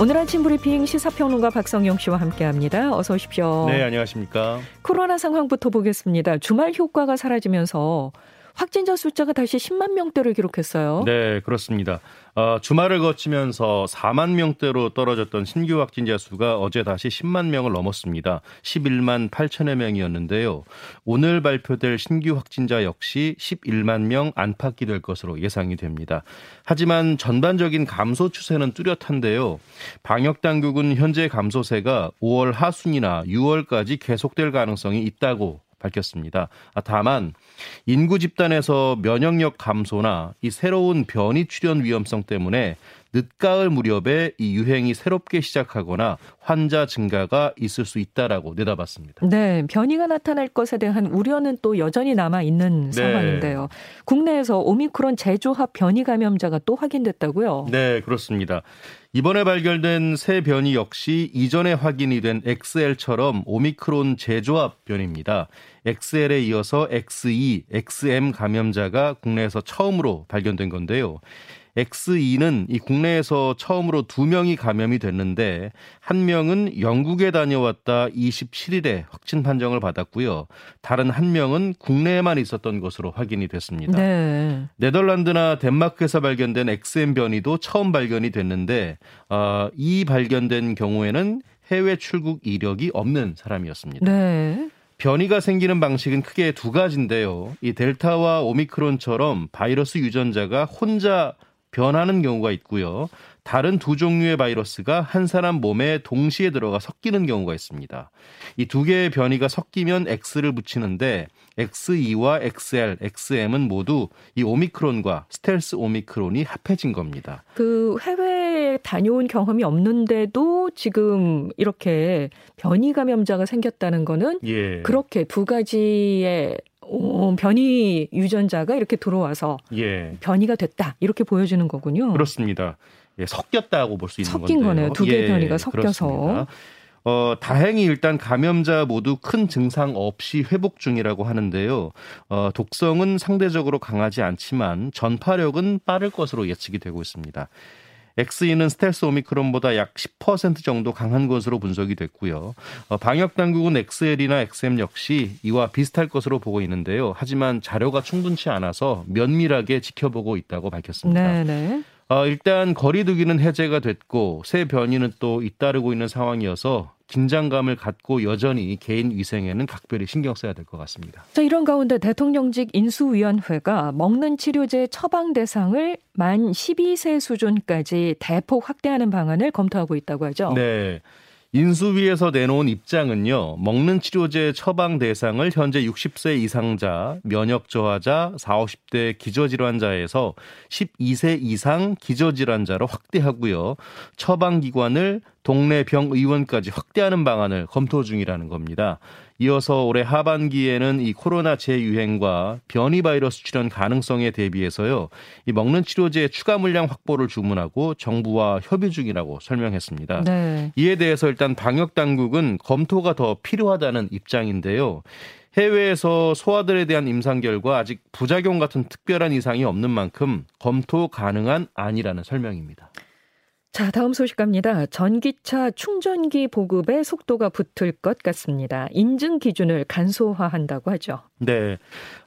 오늘 아침 브리핑 시사평론가 박성용 씨와 함께합니다. 어서 오십시오. 네, 안녕하십니까. 코로나 상황부터 보겠습니다. 주말 효과가 사라지면서 확진자 숫자가 다시 10만 명대를 기록했어요. 네, 그렇습니다. 어, 주말을 거치면서 4만 명대로 떨어졌던 신규 확진자 수가 어제 다시 10만 명을 넘었습니다. 11만 8천여 명이었는데요. 오늘 발표될 신규 확진자 역시 11만 명 안팎이 될 것으로 예상이 됩니다. 하지만 전반적인 감소 추세는 뚜렷한데요. 방역 당국은 현재 감소세가 5월 하순이나 6월까지 계속될 가능성이 있다고 밝혔습니다. 아, 다만 인구 집단에서 면역력 감소나 이 새로운 변이 출현 위험성 때문에 늦가을 무렵에 이 유행이 새롭게 시작하거나 환자 증가가 있을 수 있다라고 내다봤습니다. 네, 변이가 나타날 것에 대한 우려는 또 여전히 남아 있는 네. 상황인데요. 국내에서 오미크론 재조합 변이 감염자가 또 확인됐다고요? 네, 그렇습니다. 이번에 발견된 새 변이 역시 이전에 확인이 된 XL처럼 오미크론 재조합 변입니다. XL에 이어서 XE, XM 감염자가 국내에서 처음으로 발견된 건데요. X2는 이 국내에서 처음으로 두 명이 감염이 됐는데 한 명은 영국에 다녀왔다 27일에 확진 판정을 받았고요. 다른 한 명은 국내에만 있었던 것으로 확인이 됐습니다. 네. 네덜란드나 덴마크에서 발견된 XM 변이도 처음 발견이 됐는데 어, 이 발견된 경우에는 해외 출국 이력이 없는 사람이었습니다. 네. 변이가 생기는 방식은 크게 두 가지인데요. 이 델타와 오미크론처럼 바이러스 유전자가 혼자 변하는 경우가 있고요. 다른 두 종류의 바이러스가 한 사람 몸에 동시에 들어가 섞이는 경우가 있습니다. 이 두 개의 변이가 섞이면 X를 붙이는데 X2와 XL, XM은 모두 이 오미크론과 스텔스 오미크론이 합해진 겁니다. 그 해외에 다녀온 경험이 없는데도 지금 이렇게 변이 감염자가 생겼다는 거는 예. 그렇게 두 가지의 어, 변이 유전자가 이렇게 들어와서 예. 변이가 됐다 이렇게 보여주는 거군요. 그렇습니다. 예, 섞였다고 볼 수 있는 섞인 건데요. 거네요. 두 개의 예, 변이가 섞여서. 그렇습니다. 어, 다행히 일단 감염자 모두 큰 증상 없이 회복 중이라고 하는데요. 어, 독성은 상대적으로 강하지 않지만 전파력은 빠를 것으로 예측이 되고 있습니다. XE는 스텔스 오미크론보다 약 10% 정도 강한 것으로 분석이 됐고요. 어, 방역 당국은 XL이나 XM 역시 이와 비슷할 것으로 보고 있는데요. 하지만 자료가 충분치 않아서 면밀하게 지켜보고 있다고 밝혔습니다. 네네. 네. 어, 일단 거리두기는 해제가 됐고 새 변이는 또 잇따르고 있는 상황이어서 긴장감을 갖고 여전히 개인 위생에는 각별히 신경 써야 될 것 같습니다. 자, 이런 가운데 대통령직 인수위원회가 먹는 치료제 처방 대상을 만 12세 수준까지 대폭 확대하는 방안을 검토하고 있다고 하죠. 네. 인수위에서 내놓은 입장은요, 먹는 치료제 처방 대상을 현재 60세 이상자, 면역 저하자, 40, 50대 기저질환자에서 12세 이상 기저질환자로 확대하고요, 처방 기관을 동네 병 의원까지 확대하는 방안을 검토 중이라는 겁니다. 이어서 올해 하반기에는 이 코로나 재유행과 변이 바이러스 출현 가능성에 대비해서요. 이 먹는 치료제 추가 물량 확보를 주문하고 정부와 협의 중이라고 설명했습니다. 네. 이에 대해서 일단 방역 당국은 검토가 더 필요하다는 입장인데요. 해외에서 소아들에 대한 임상 결과 아직 부작용 같은 특별한 이상이 없는 만큼 검토 가능한 안이라는 설명입니다. 자, 다음 소식 갑니다. 전기차 충전기 보급에 속도가 붙을 것 같습니다. 인증 기준을 간소화한다고 하죠. 네.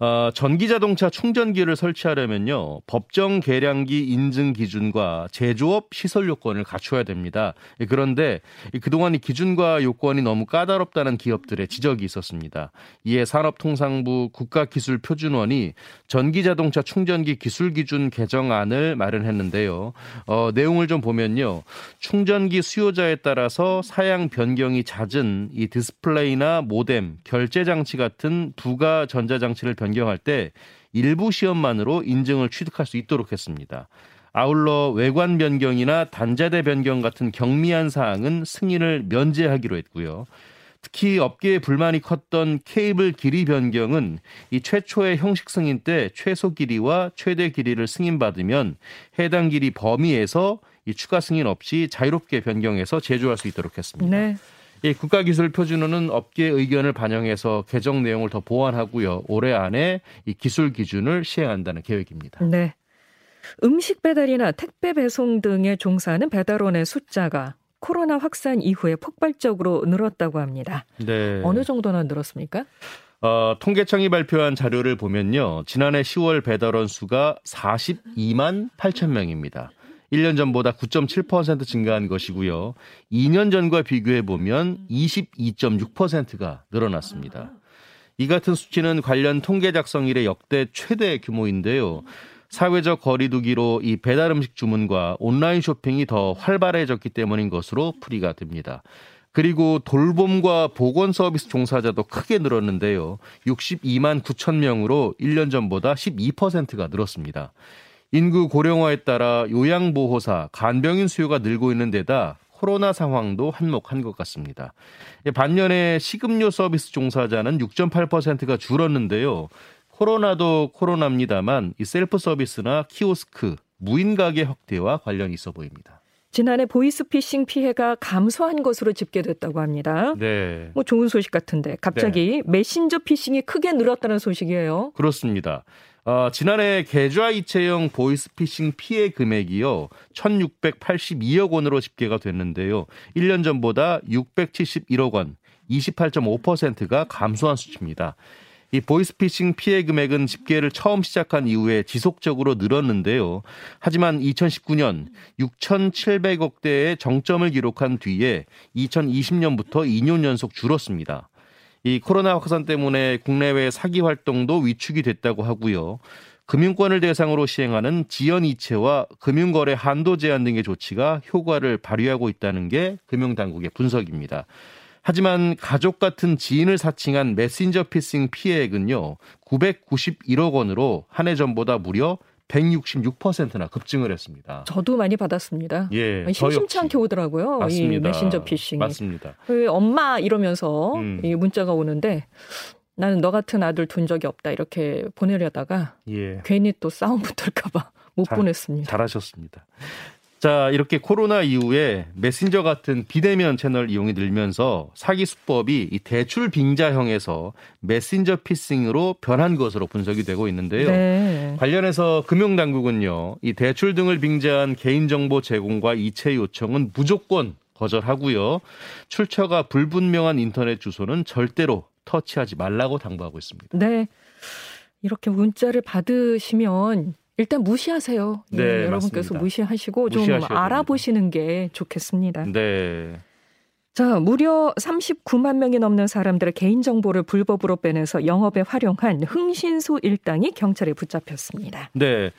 어, 전기 자동차 충전기를 설치하려면요. 법정 계량기 인증 기준과 제조업 시설 요건을 갖춰야 됩니다. 예, 그런데 그동안 이 기준과 요건이 너무 까다롭다는 기업들의 지적이 있었습니다. 이에 산업통상부 국가기술표준원이 전기 자동차 충전기 기술 기준 개정안을 마련했는데요. 어, 내용을 좀 보면요. 충전기 수요자에 따라서 사양 변경이 잦은 이 디스플레이나 모뎀, 결제 장치 같은 부가 전자 장치를 변경할 때 일부 시험만으로 인증을 취득할 수 있도록 했습니다. 아울러 외관 변경이나 단자대 변경 같은 경미한 사항은 승인을 면제하기로 했고요. 특히 업계에 불만이 컸던 케이블 길이 변경은 이 최초의 형식 승인 때 최소 길이와 최대 길이를 승인받으면 해당 길이 범위에서 이 추가 승인 없이 자유롭게 변경해서 제조할 수 있도록 했습니다. 네. 이 국가기술표준호는 업계 의견을 반영해서 개정 내용을 더 보완하고요. 올해 안에 이 기술 기준을 시행한다는 계획입니다. 네. 음식 배달이나 택배 배송 등에 종사하는 배달원의 숫자가 코로나 확산 이후에 폭발적으로 늘었다고 합니다. 네. 어느 정도나 늘었습니까? 어, 통계청이 발표한 자료를 보면요. 지난해 10월 배달원 수가 42만 8천 명입니다. 1년 전보다 9.7% 증가한 것이고요. 2년 전과 비교해 보면 22.6%가 늘어났습니다. 이 같은 수치는 관련 통계 작성 이래 역대 최대 규모인데요. 사회적 거리두기로 이 배달 음식 주문과 온라인 쇼핑이 더 활발해졌기 때문인 것으로 풀이가 됩니다. 그리고 돌봄과 보건 서비스 종사자도 크게 늘었는데요. 62만 9천 명으로 1년 전보다 12%가 늘었습니다. 인구 고령화에 따라 요양보호사, 간병인 수요가 늘고 있는 데다 코로나 상황도 한몫한 것 같습니다. 반면에 식음료 서비스 종사자는 6.8%가 줄었는데요. 코로나도 코로나입니다만 이 셀프 서비스나 키오스크, 무인 가게 확대와 관련이 있어 보입니다. 지난해 보이스피싱 피해가 감소한 것으로 집계됐다고 합니다. 네. 뭐 좋은 소식 같은데 갑자기 네. 메신저 피싱이 크게 늘었다는 소식이에요. 그렇습니다. 어, 지난해 계좌 이체형 보이스피싱 피해 금액이요. 1,682억 원으로 집계가 됐는데요. 1년 전보다 671억 원, 28.5%가 감소한 수치입니다. 이 보이스피싱 피해 금액은 집계를 처음 시작한 이후에 지속적으로 늘었는데요. 하지만 2019년 6,700억 대의 정점을 기록한 뒤에 2020년부터 2년 연속 줄었습니다. 이 코로나 확산 때문에 국내외 사기 활동도 위축이 됐다고 하고요. 금융권을 대상으로 시행하는 지연 이체와 금융거래 한도 제한 등의 조치가 효과를 발휘하고 있다는 게 금융당국의 분석입니다. 하지만 가족 같은 지인을 사칭한 메신저 피싱 피해액은요, 991억 원으로 한 해 전보다 무려 166%나 급증을 했습니다. 저도 많이 받았습니다. 예, 심심치 않게 오더라고요. 맞습니다. 이 메신저 피싱. 맞습니다. 그 엄마 이러면서 음. 이 문자가 오는데 나는 너 같은 아들 둔 적이 없다 이렇게 보내려다가 예. 괜히 또 싸움 붙을까봐 못 잘, 보냈습니다. 잘하셨습니다. 자, 이렇게 코로나 이후에 메신저 같은 비대면 채널 이용이 늘면서 사기 수법이 이 대출 빙자형에서 메신저 피싱으로 변한 것으로 분석이 되고 있는데요. 네. 관련해서 금융당국은요, 이 대출 등을 빙자한 개인정보 제공과 이체 요청은 무조건 거절하고요. 출처가 불분명한 인터넷 주소는 절대로 터치하지 말라고 당부하고 있습니다. 네. 이렇게 문자를 받으시면 일단 무시하세요. 네, 예, 여러분께서 무시하시고 좀 알아보시는 됩니다. 게 좋겠습니다. 네. 자, 무려 39만 명이 넘는 사람들의 개인정보를 불법으로 빼내서 영업에 활용한 흥신소 일당이 경찰에 붙잡혔습니다. 네.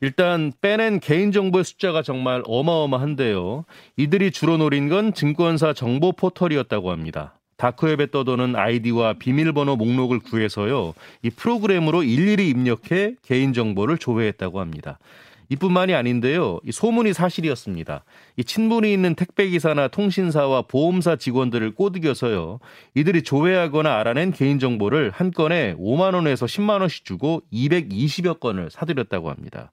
일단 빼낸 개인정보의 숫자가 정말 어마어마한데요. 이들이 주로 노린 건 증권사 정보 포털이었다고 합니다. 다크웹에 떠도는 아이디와 비밀번호 목록을 구해서요. 이 프로그램으로 일일이 입력해 개인정보를 조회했다고 합니다. 이뿐만이 아닌데요. 이 소문이 사실이었습니다. 이 친분이 있는 택배기사나 통신사와 보험사 직원들을 꼬드겨서요. 이들이 조회하거나 알아낸 개인정보를 한 건에 5만 원에서 10만 원씩 주고 220여 건을 사들였다고 합니다.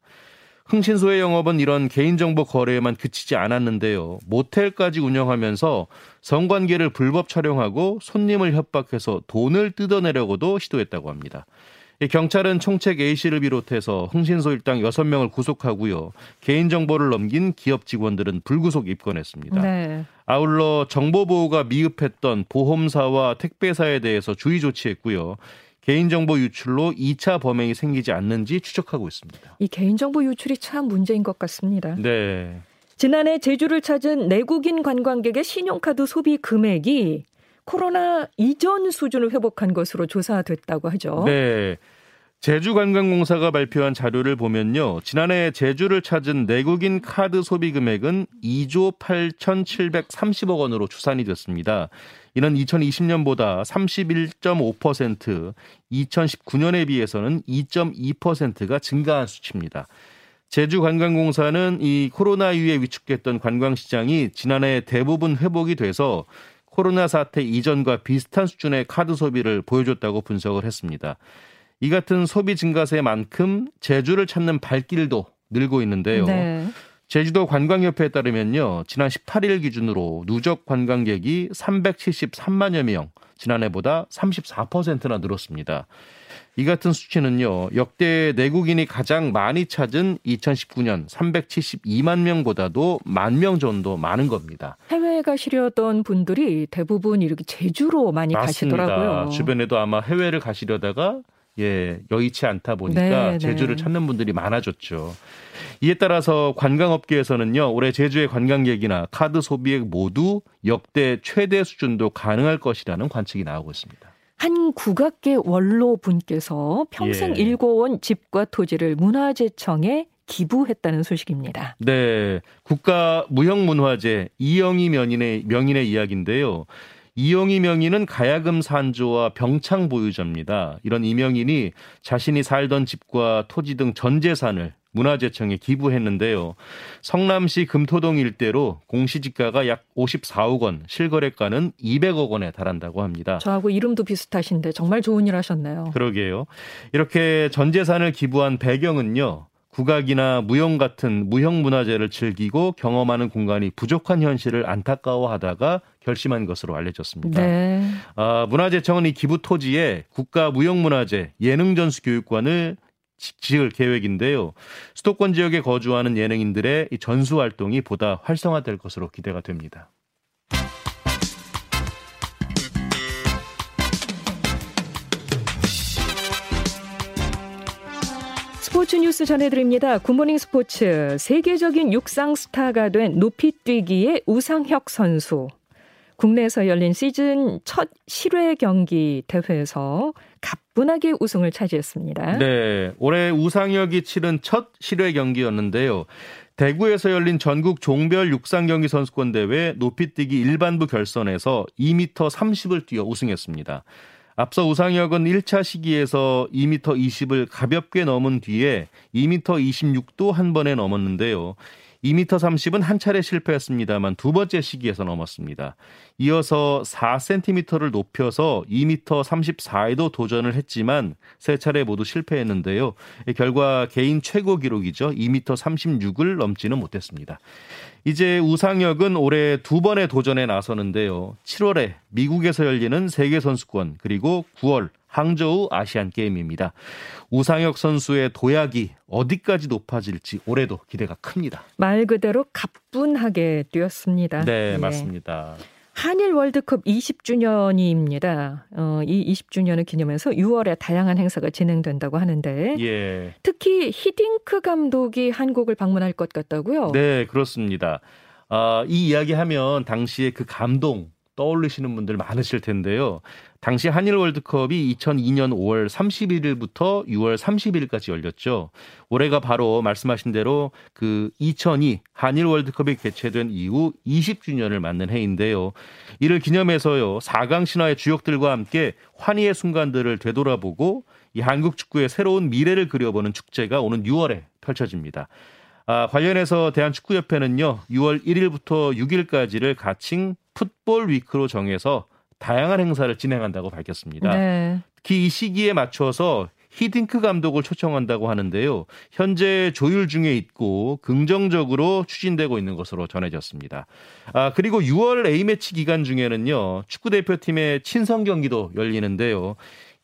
흥신소의 영업은 이런 개인정보 거래에만 그치지 않았는데요. 모텔까지 운영하면서 성관계를 불법 촬영하고 손님을 협박해서 돈을 뜯어내려고도 시도했다고 합니다. 경찰은 총책 A씨를 비롯해서 흥신소 일당 6명을 구속하고요. 개인정보를 넘긴 기업 직원들은 불구속 입건했습니다. 네. 아울러 정보보호가 미흡했던 보험사와 택배사에 대해서 주의 조치했고요. 개인정보 유출로 2차 범행이 생기지 않는지 추적하고 있습니다. 이 개인정보 유출이 참 문제인 것 같습니다. 네. 지난해 제주를 찾은 내국인 관광객의 신용카드 소비 금액이 코로나 이전 수준을 회복한 것으로 조사됐다고 하죠. 네. 제주관광공사가 발표한 자료를 보면요. 지난해 제주를 찾은 내국인 카드 소비 금액은 2조 8,730억 원으로 추산이 됐습니다. 이는 2020년보다 31.5%, 2019년에 비해서는 2.2%가 증가한 수치입니다. 제주관광공사는 이 코로나 이후에 위축됐던 관광시장이 지난해 대부분 회복이 돼서 코로나 사태 이전과 비슷한 수준의 카드 소비를 보여줬다고 분석을 했습니다. 이 같은 소비 증가세만큼 제주를 찾는 발길도 늘고 있는데요. 네. 제주도 관광협회에 따르면요. 지난 18일 기준으로 누적 관광객이 373만여 명, 지난해보다 34%나 늘었습니다. 이 같은 수치는요, 역대 내국인이 가장 많이 찾은 2019년 372만 명보다도 만 명 정도 많은 겁니다. 해외에 가시려던 분들이 대부분 이렇게 제주로 많이 맞습니다. 가시더라고요. 주변에도 아마 해외를 가시려다가 예, 여의치 않다 보니까 네, 네. 제주를 네. 찾는 분들이 많아졌죠. 이에 따라서 관광업계에서는요, 올해 제주의 관광객이나 카드 소비액 모두 역대 최대 수준도 가능할 것이라는 관측이 나오고 있습니다. 한 국악계 원로 분께서 평생 예. 일궈온 집과 토지를 문화재청에 기부했다는 소식입니다. 네. 국가 무형문화재 이영희 명인의 명인의 이야기인데요. 이영희 명인은 가야금 산조와 병창 보유자입니다. 이런 이명인이 자신이 살던 집과 토지 등 전 재산을 문화재청에 기부했는데요. 성남시 금토동 일대로 공시지가가 약 54억 원, 실거래가는 200억 원에 달한다고 합니다. 저하고 이름도 비슷하신데 정말 좋은 일 하셨네요. 그러게요. 이렇게 전 재산을 기부한 배경은요. 국악이나 무용 같은 무형 문화재를 즐기고 경험하는 공간이 부족한 현실을 안타까워하다가 결심한 것으로 알려졌습니다. 네. 아, 문화재청은 이 기부 토지에 국가 무형 문화재 예능 전수 교육관을 지을 계획인데요. 수도권 지역에 거주하는 예능인들의 전수 활동이 보다 활성화될 것으로 기대가 됩니다. 스포츠 뉴스 전해드립니다. 굿모닝 스포츠. 세계적인 육상 스타가 된 높이뛰기의 우상혁 선수. 국내에서 열린 시즌 첫 1회 경기 대회에서 가뿐하게 우승을 차지했습니다. 네. 올해 우상혁이 치른 첫 1회 경기였는데요. 대구에서 열린 전국 종별 육상 경기 선수권 대회 높이뛰기 일반부 결선에서 2m 30을 뛰어 우승했습니다. 앞서 우상혁은 1차 시기에서 2m 20을 가볍게 넘은 뒤에 2m 26도 한 번에 넘었는데요. 2m 30은 한 차례 실패했습니다만 두 번째 시기에서 넘었습니다. 이어서 4cm를 높여서 2m 34에도 도전을 했지만 세 차례 모두 실패했는데요. 결과 개인 최고 기록이죠. 2m 36을 넘지는 못했습니다. 이제 우상혁은 올해 두 번의 도전에 나서는데요. 7월에 미국에서 열리는 세계 선수권 그리고 9월 항저우 아시안 게임입니다. 우상혁 선수의 도약이 어디까지 높아질지 올해도 기대가 큽니다. 말 그대로 가뿐하게 뛰었습니다. 네, 네. 맞습니다. 한일 월드컵 20주년입니다. 어, 이 20주년을 기념해서 6월에 다양한 행사가 진행된다고 하는데 예. 특히 히딩크 감독이 한국을 방문할 것 같다고요? 네, 그렇습니다. 아, 이 이야기하면 당시에 그 감동 떠올리시는 분들 많으실 텐데요. 당시 한일 월드컵이 2002년 5월 31일부터 6월 30일까지 열렸죠. 올해가 바로 말씀하신 대로 그 2002 한일 월드컵이 개최된 이후 20주년을 맞는 해인데요. 이를 기념해서요. 4강 신화의 주역들과 함께 환희의 순간들을 되돌아보고 이 한국 축구의 새로운 미래를 그려보는 축제가 오는 6월에 펼쳐집니다. 아, 관련해서 대한축구협회는요, 6월 1일부터 6일까지를 가칭 풋볼 위크로 정해서 다양한 행사를 진행한다고 밝혔습니다. 네. 특히 이 시기에 맞춰서 히딩크 감독을 초청한다고 하는데요. 현재 조율 중에 있고 긍정적으로 추진되고 있는 것으로 전해졌습니다. 아, 그리고 6월 A매치 기간 중에는요. 축구 대표팀의 친선 경기도 열리는데요.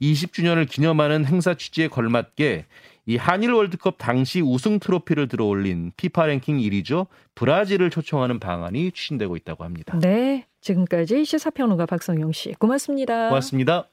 20주년을 기념하는 행사 취지에 걸맞게 이 한일 월드컵 당시 우승 트로피를 들어올린 피파 랭킹 1위죠. 브라질을 초청하는 방안이 추진되고 있다고 합니다. 네. 지금까지 시사평론가 박성용 씨 고맙습니다. 고맙습니다.